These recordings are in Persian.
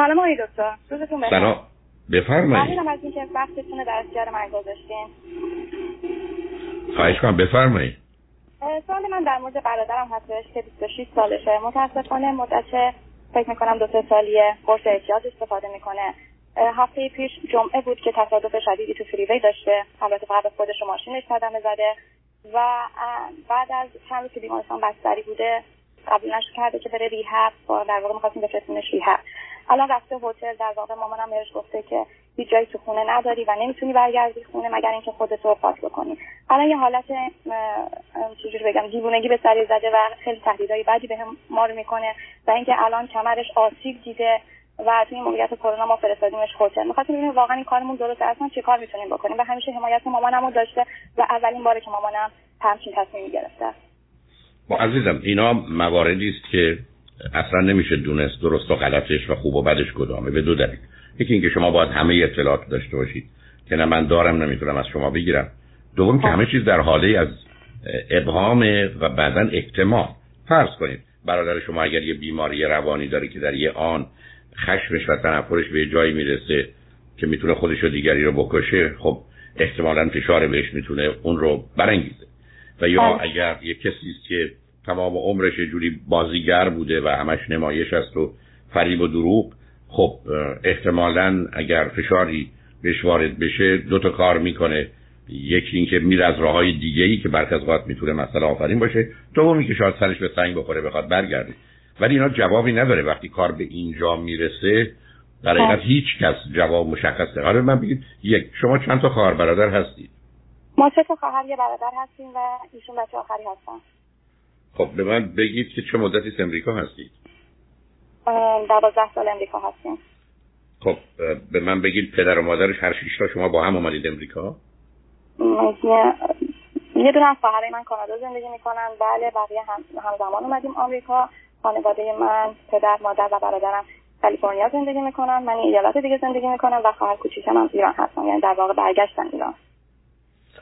سلام آقای دکتر. روزتون بخیر. سلام. بفرمایید. ممنونم از اینکه وقتتون رو در اختیار من گذاشتین. خواهش کنم بفرمایید. سوال من در مورد برادرم هستش که 26 سالشه. متاسفانه مدت فکر می‌کنم دو سه سالیه قرص اعتیاد استفاده می‌کنه. هفته پیش جمعه بود که تصادف شدیدی تو فریوی داشته. البته فقط به خودش و ماشینش صدمه زده. و بعد از چند روز که بیمارستان بستری بوده قبول نشد کرده که بره ریهب. در واقع می‌خواستیم بفرستیمش ریهب. الان رفته هتل در واقع مامانم بهش گفته که هیچ جایی تو خونه نداری و نمی‌تونی برگردی خونه مگر اینکه خودت رو پاک بکنی. الان یه حالت چجوری بگم دیوونگی به سری زده و خیلی تهدیدهای بدی به ما رو می‌کنه و اینکه الان کمرش آسیب دیده و توی این موقعیت کرونا ما فرستادیمش هتل. می‌خواستیم ببینیم واقعا این کارمون درسته اصلا چه کار می‌تونیم بکنیم؟ و همیشه حمایت مامانم رو داشته و اولین باره که مامانم همچین تصمیمی گرفته با عزیزم اینا مواردی است که اصلا نمیشه دونست درست و غلطش و خوب و بدش کدامه به دو دلیل. یکی اینکه شما باید همه اطلاعات داشته باشید. که نه من دارم نمی‌تونم از شما بگیرم. دوم که همه چیز در حاله از ابهام و بعدا احتمال فرض کنید برادر شما اگر یه بیماری روانی داره که در یه آن خشمش و تنفرش به جایی می‌رسه که می‌تونه خودش و دیگری رو بکشه خب احتمالا فشار بهش می‌تونه اون رو برانگیزه. و یا بله. اگر یه کسی است که تمام عمرش یه جوری بازیگر بوده و همش نمایش است و فریب و دروغ. خب احتمالا اگر فشاری بهش وارد بشه دو تا کار می‌کنه. یکی اینکه میره از راه های دیگه ای که برخی از اوقات می‌تونه مسئله آفرین باشه. دومی که شاید سرش به سنگ بخوره بخواد برگرده. ولی اینا جوابی نداره. وقتی کار به اینجا می‌رسه در حقیقت هیچ کس جواب مشخص قرار من بگید یک شما چند تا خواهر برادر هستید؟ ما سه تا خواهر یه برادر هستیم و ایشون بچه آخری هستن. خب به من بگید که چه مدتی امریکا هستید دوازده سال امریکا هستیم. خب به من بگید پدر و مادرش هر شیش تا شما با هم اومدید امریکا؟ یه از خواهرای من کانادا زندگی می‌کنن. بله بقیه هم همزمان اومدیم آمریکا. خانواده من پدر مادر و برادرم کالیفرنیا زندگی می‌کنن. من یه ایالت دیگه زندگی می‌کنم و خواهر کوچیکم هم ایران هستم یعنی در واقع برگشتن ایران.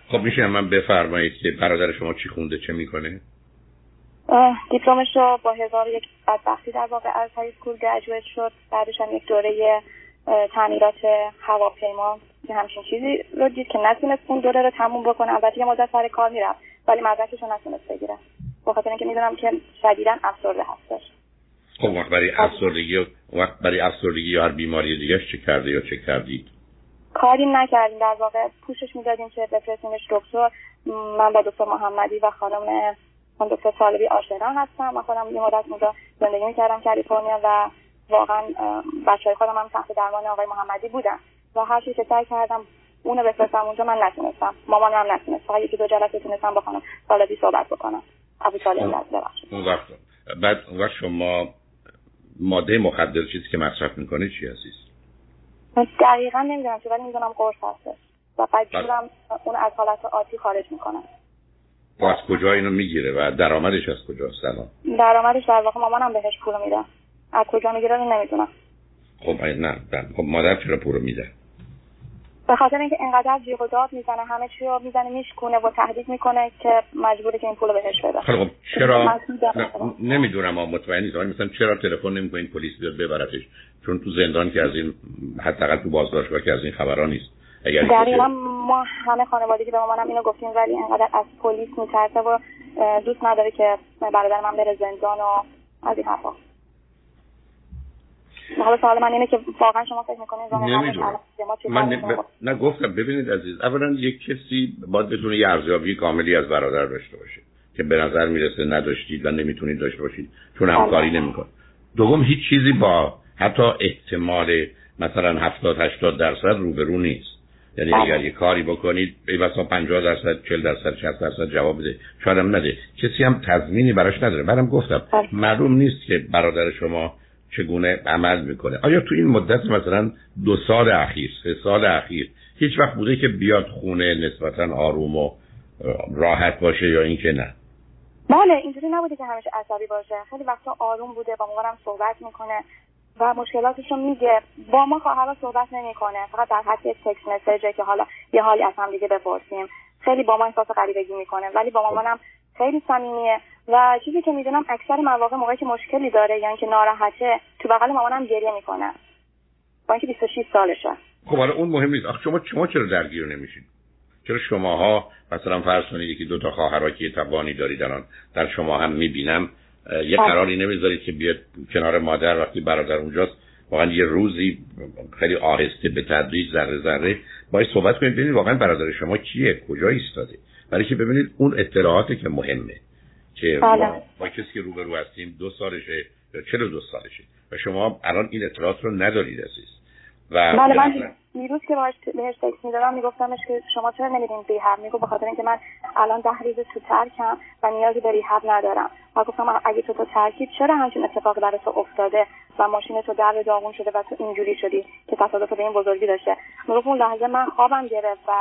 خب میشه من بفرمایید که برادر شما چی خونده چه می‌کنه؟ دیپلمش رو با هزار یک بدبختی در واقع از های سکول گرجویت شد. بعدش هم یک دوره تعمیرات هواپیما که همچین چیزی رو دید که نتونست اون دوره رو تموم بکنه. البته یه مدت سر کار می‌رفت ولی مدرکش رو نتونست بگیره. به خاطر اینکه می‌دونم که شدیدا افسرده هستش. خب اون وقت برای افسردگی وقت برای افسردگی یا هر بیماری دیگه چه کرده یا چه کردید؟ کاری نکردیم. در واقع پوشش می‌دادیم که بفرستیمش دکتر. من با دکتر محمدی و خانم من دکتر طالبی آشنا هستم من خودم یه مدت اونجا زندگی می‌کردم کالیفرنیا و واقعا بچه های خودم هم تحت درمان آقای محمدی بودن و هر چی که سعی کردم اونو بفرستم اونجا من نتونستم. مامانم هم نتونست. فقط یکی دو جلسه تونستم با خانم طالبی صحبت بکنم. ابو طالب ببخشید. اون وقت بعد اون وقت شما ماده مخدر چیزی که مصرف می‌کنه چی عزیز دقیقا نمی‌دونم چه ولی می‌دونم قرص هستش و بعد بله. اون از حالت عادی خارج می‌کنم از کجا اینو می‌گیره و درآمدش از کجاست الان؟ درآمدش در واقع مامانم بهش پول میده. از کجا می‌گیره نمی‌دونم. خب نه. خب مادر چرا پول میده؟ به خاطر اینکه اینقدر جیغ و داد می‌زنه همه چی رو می‌زنه میشکونه و تهدید می‌کنه که مجبوره که این پول رو بهش بده. خب چرا؟ نمی‌دونم اما مطمئن نیستم. مثلا چرا تلفن نمی‌کنین پلیس بیاد ببرتش؟ چون تو زندان که از این حداقل تو بازداشتگاه که از این خبرها نیست. اگر دقیقا ما همه خانوادگی به مامانم اینو گفتیم ولی اینقدر از پلیس میترسه و دوست نداره که برادر من بره زندان و از این حرفا حالا سوال من اینه که واقعا شما فکر می‌کنید نمی‌دونم. من. ب... نه گفتم ببینید عزیز اولا یک کسی باید بتونه یه ارزیابی کاملی از برادر داشته باشه که به نظر می‌رسه نداشتید و نمی‌تونید داشته باشید چون همکاری نمیکن دوم هیچ چیزی با حتی احتمال مثلا 70 80 درصد روبرو نیست یعنی بله. اگر یه کاری بکنید ای بسا 50 درصد 40 درصد 60 درصد جواب بده. شاید هم نده. کسی هم تضمینی براش نداره. منم گفتم بله. معلوم نیست که برادر شما چگونه عمل می‌کنه. آیا تو این مدت مثلا دو سال اخیر سه سال اخیر هیچ وقت بوده که بیاد خونه نسبتا آروم و راحت باشه یا اینکه نه؟ بله اینجوری نبوده که همیشه عصبی باشه. خیلی وقتا آروم بوده با مامانم صحبت می‌کنه. و مشکلاتش رو میگه. با ما خواهرها صحبت نمی‌کنه. فقط در حد یک تکس مسیجه که حالا یه حالی از هم دیگه بپرسیم. خیلی با ما احساس غریبگی می‌کنه. ولی با مامانم خیلی صمیمیه. و چیزی که می‌دونم اکثر مواقع موقعی که مشکلی داره یعنی که ناراحته تو بغل مامانم گریه می‌کنه. با اینکه 26 سالشه. خب حالا اون مهم نیست. آخه شما شما چرا درگیر نمیشید چرا شماها مثلا فرض کنید یکی دو تا خواهرا که توانی دارید الان در شما هم می‌بینم یه بله. قراری نمی‌ذارید که بیاد کنار مادر وقتی برادر اونجاست. واقعا یه روزی خیلی آهسته به تدریج ذره ذره. باید صحبت کنید ببینید واقعا برادر شما کیه کجا ایستاده. برای که ببینید اون اطلاعاتی که مهمه که بله. با کسی که روبرو هستیم دو سالشه یا چلو دو سالشه. و شما الان این اطلاعات رو ندارید عزیز. و بله من دیروز که باش بهش تکس می‌دادم میگفتمش که شما چرا نمیدین ریهب؟ میگو به خاطر اینکه من الان ده روز تو ترکم و نیازی به ریهب ندارم. و گفتم اگه تو تو ترکید چرا همچین اتفاق برای تو افتاده و ماشین تو در داغون شده و تو اینجوری شدی که تصادف به این بزرگی داشته؟ می‌گفت اون لحظه من خوابم گرفت و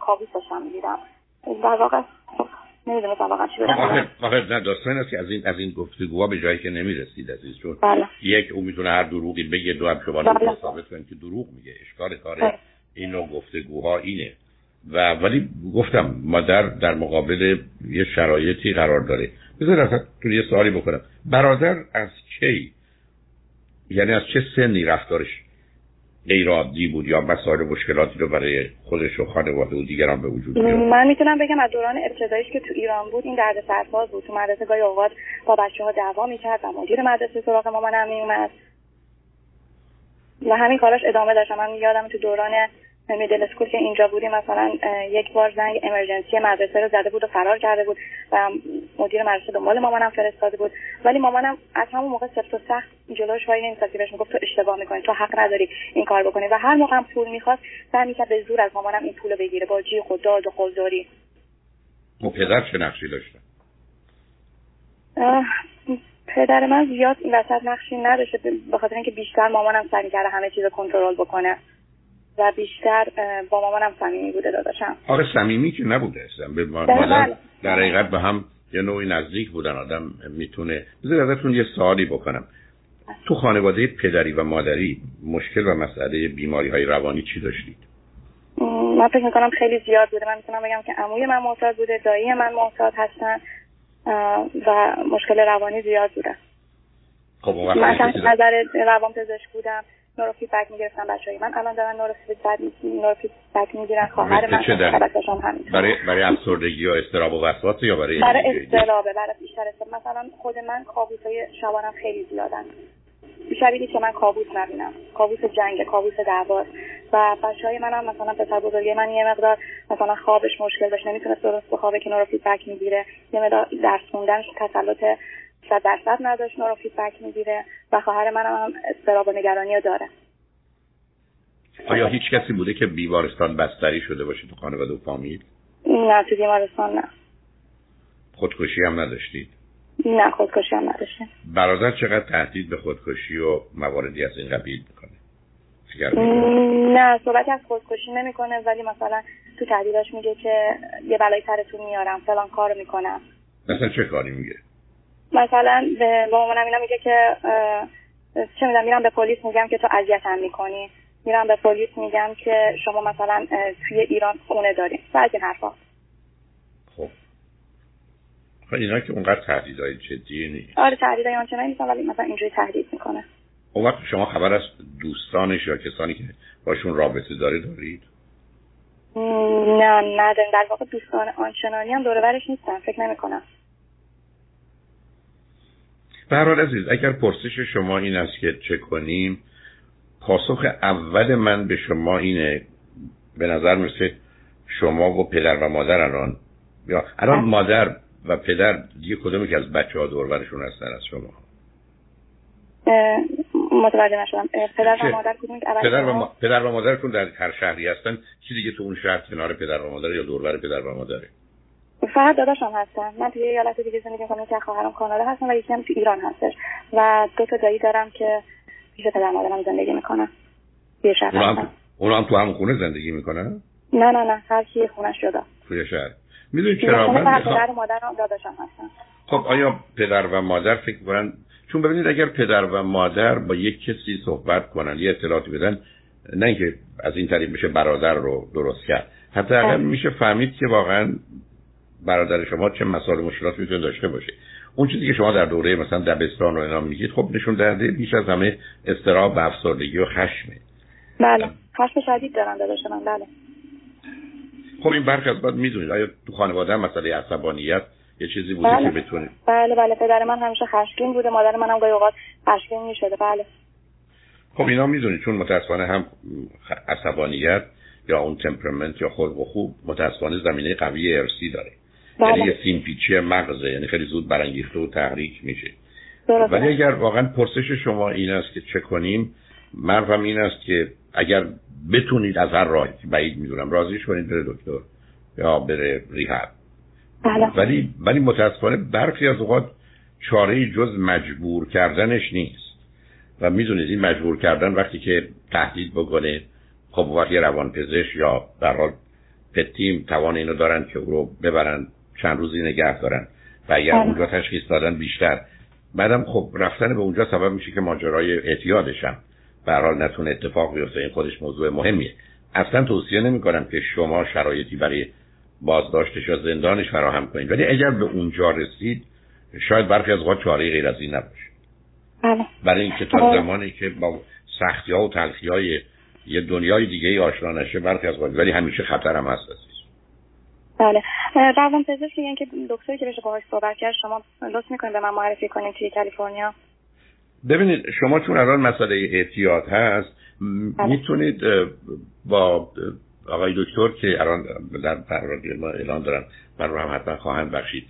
کابوس داشتم می‌دیدم در واقع نمی‌دونستم واقعا چی بگم نه داستان است که از این از این گفتگوها به جایی که نمی‌رسید عزیز چون بله. یک او می‌تونه هر دروغی بگه دو هم شما بله. ثابت کنید که دروغ میگه. اشکال کار بله. این نوع گفتگوها اینه. و ولی گفتم مادر در مقابل یه شرایطی قرار داره. بذار اصلا تو یه سوالی بکنم. برادر از کی؟ یعنی از چه سنی رفتارش غیر عادی بود یا مسائل مشکلاتی رو برای خودش و خانواده و دیگران به وجود بیاره من می‌تونم بگم از دوران ابتداییش که تو ایران بود این درد سرساز بود. تو مدرسه گاهی اوقات با بچه ها دعوا می‌کرد و مدیر مدرسه سراغ مامانم میومد و همین کاراش ادامه داشت من یادم تو دوران میدل اسکول که اینجا بودیم مثلا یک بار زنگ امرجنسی مدرسه رو زده بود و فرار کرده بود و مدیر مدرسه دنبال مامانم فرستاده بود. ولی مامانم از همون موقع سفت و سخت جلوش وای که بهش می‌گفت تو اشتباه می‌کنی تو حق نداری این کار بکنی. و هر موقع هم پول می‌خواست سعی می‌کرد به زور از مامانم این پول بگیره با جیغ و داد و قلدری و پدر چه نقشی داشته؟ پدر من زیاد این وسط نقشی نداشته به خاطر اینکه بیشتر مامانم سعی کرده همه چیز کنترل بکنه. و بیشتر با مامانم صمیمی بوده داداشم. آره صمیمی که نبوده. اصلا به مادر در حقیقت به هم یه نوعی نزدیک بودن. آدم می‌تونه بذار ازتون یه سوالی بکنم. تو خانواده پدری و مادری مشکل و مسئله بیماری های روانی چی داشتید؟ من فکر می‌کنم خیلی زیاد بوده. من می‌تونم بگم که عموی من معتاد بوده دایی من معتاد هستن و مشکل روانی زیاد بوده. خب اون من نظر روان پزشک بودم. نورو فیدبک می‌گرفتن بچه‌های من. الان دارن نورو فیدبک می‌گیرن. خواهر من هم همین برای برای افسردگی یا اضطراب و وسواس یا برای برای اضطرابه برای بیشتر اضطراب مثلا خود من کابوسای شبانم خیلی زیادن. شبیه که من کابوس نبینم. کابوس جنگ کابوس دعواست و بچه های من هم مثلا پسر بزرگی من یه مقدار مثلا خوابش مشکل داشت نمی‌تونست درست بخوابه که نورو فیدبک می‌گیره. یه مقدار درس خوندنش تسلط صد درصد نداشت نورو فیدبک می‌گیره و خواهر منم هم اضطراب و نگرانی رو داره. آیا هیچ کسی بوده که بیمارستان بستری شده باشه تو خانواده و فامیل؟ نه تو بیمارستان نه. خودکشی هم نداشتید؟ نه خودکشی هم نداشتیم. برادر چقدر تهدید به خودکشی و مواردی از این قبیل می‌کنه؟ نه صحبتی از خودکشی نمی‌کنه ولی مثلا تو تهدیداش میگه که یه بلای سرتون میارم فلان کارو می‌کنم. مثلا چه کاری میگه؟ مثلا به مامانم اینا میگه که چه می‌دونم میرم به پلیس میگم که تو اذیتم می‌کنی. میرم به پلیس میگم که شما مثلا توی ایران خونه داریم و از این حرفا. خب. خب اینا که اونقدر تهدیدهای جدی نیست. آره تهدیدهای آنچنانی نیستن ولی مثلا اینجوری تهدید می‌کنه. اون وقت شما خبر از دوستانش یا کسانی که باشون رابطه داره دارید؟ نه نه در واقع دوستان آنچنانی هم دور نیستن. فکر نمی‌کنم. برحال عزیز اگر پرسش شما این است که چه کنیم پاسخ اول من به شما اینه به نظر مثل شما و پدر و مادر الان یا الان. مادر و پدر یه کدومی که از بچه ها دورورشون هستن از شما؟ متوجه نشدم. پدر و مادر پدر و, پدر و مادرتون در هر شهری هستن چی دیگه تو اون شهر کنار پدر و مادر یا دورور پدر و مادره؟ فقط داداشم هستن. من توی ایالت دیگه زندگی می‌کنم که خواهرم کانادا هستن و یکی هم تو ایران هستش و دو تا دایی دارم که پیش پدر مادرم زندگی می‌کنن. یه شهر هم, اونا هم تو هم خونه زندگی می‌کنن؟ نه نه نه. هر کی خونش جدا. توی شهر. می‌دونی چرا؟ من پدر و مادرم داداشم هستن. خب آیا پدر و مادر فکر کنن چون ببینید اگر پدر و مادر با یک کسی صحبت کنن یه اطلاعاتی بدن نه اینکه از این طریق میشه برادر رو درست کرد. حتی اگر خب. میشه فهمید که واقعا برادر شما چه مسائل مشکلات می‌تونه داشته باشه. اون چیزی که شما در دوره مثلا دبستان رو اینا میگید خب نشون دهنده بیش از همه استراب و افسردگی و خشمه بله. خشم شدید دارن داداش من. بله. خب این برخی از بعد می‌دونید. آیا تو خانواده هم مسئله عصبانیت یه چیزی بوده بله. که بتونید بله بله. پدر من همیشه خشمگین بوده. مادر منم گاهی اوقات خشمگین می‌شده. بله. خب اینا می‌دونید. چون متاسفانه هم عصبانیت یا اون تمپرمنت یا خلق و خوب متاسفانه زمینه قوی ارسی داره. بله. یعنی یه سیمپیچی مغزه یعنی خیلی زود برانگیخته و تحریک میشه. ولی اگر واقعا پرسش شما این است که چه کنیم مرفم این است که اگر بتونید از هر راهی که بعید می‌دونم راضیش کنید بره دکتر یا بره ریهب. بله. ولی ولی متاسفانه برخی از اوقات چاره جز مجبور کردنش نیست. و می‌دونید این مجبور کردن وقتی که تهدید بکنه خب وقتی روانپزشک یا در حال پتیم توان اینو دارن که او رو ببرن چند روزی نگه دارن و اگر بله. اونجا تشخیص دادن بیشتر بعدم خب رفتن به اونجا سبب میشه که ماجرای اعتیادش هم به حال نتونه اتفاق بیفته این خودش موضوع مهمیه اصلا توصیه نمی کنم که شما شرایطی برای بازداشتش یا زندانش فراهم کنید ولی اگر به اونجا رسید شاید برخی از اوقات چاره غیر از این نباشه بله برای اینکه تا آه. زمانی که با سختی ها و تلخی های یه دنیای دیگه ای آشنا نشه برخی از اوقات ولی همیشه خطر هم هست. بله. روان پزشک میگن که دکتری که بشه باهاش صحبت کرد شما لطف می‌کنید به من معرفی کنید توی کالیفرنیا؟ ببینید شما چون الان مسئله اعتیاد هست. بله. می‌تونید با آقای دکتر که الان در پرونده ما اعلان دارن من رو هم حتما خواهند بخشید.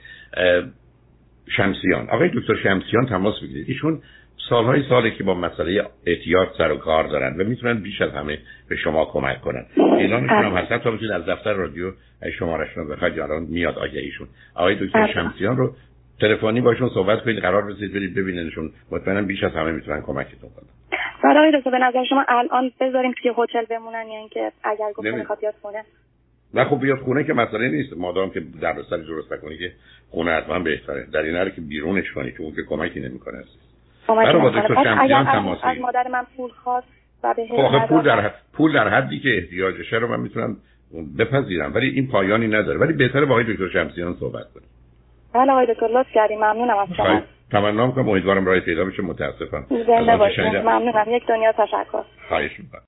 شمسیان. آقای دکتر شمسیان تماس بگیرید. ایشون سالهای ساله که با مسئله اعتیاد سر و کار دارن و می‌تونن بیش از همه به شما کمک کنن. اعلانشون هم هست. تا می‌تونید از دفتر رادیو اگه شمارشون رو بخواید الان میاد آگهیشون آقای دکتر بله. شمسیان رو تلفنی باشون صحبت کنید. قرار بزنید برید ببیننشون. مطمئنم بیش از همه می‌تونن کمکتون کنن. بعد آقای دکتر به نظر شما الان بذاریم توی هتل بمونن؟ یا اینکه اگر گفته نمی- می‌خواد بیاد خونه؟ نه خب بیاد خونه که مسئله نیست. مادام که در درست نکنی که خونه حتما بهتره. در این که بیرونش کنی که اون که کمکی نمی‌کنه. برای با. دکتر شمسیان تماس از. مادر من پول خواست و به خب پول در. حد پول در حدی که احتیاجشه رو من می‌تونم بپذیرم. ولی این پایانی نداره. ولی بهتره با آقای دکتر شمسیان صحبت کنیم. بله آقای دکتر لطف کردیم ممنونم از شما. تمنا می‌کنم. امیدوارم راه پیدا بشه. متاسفم زنده باشید. ممنونم. یک دنیا تشکر. خواهش می‌کنم.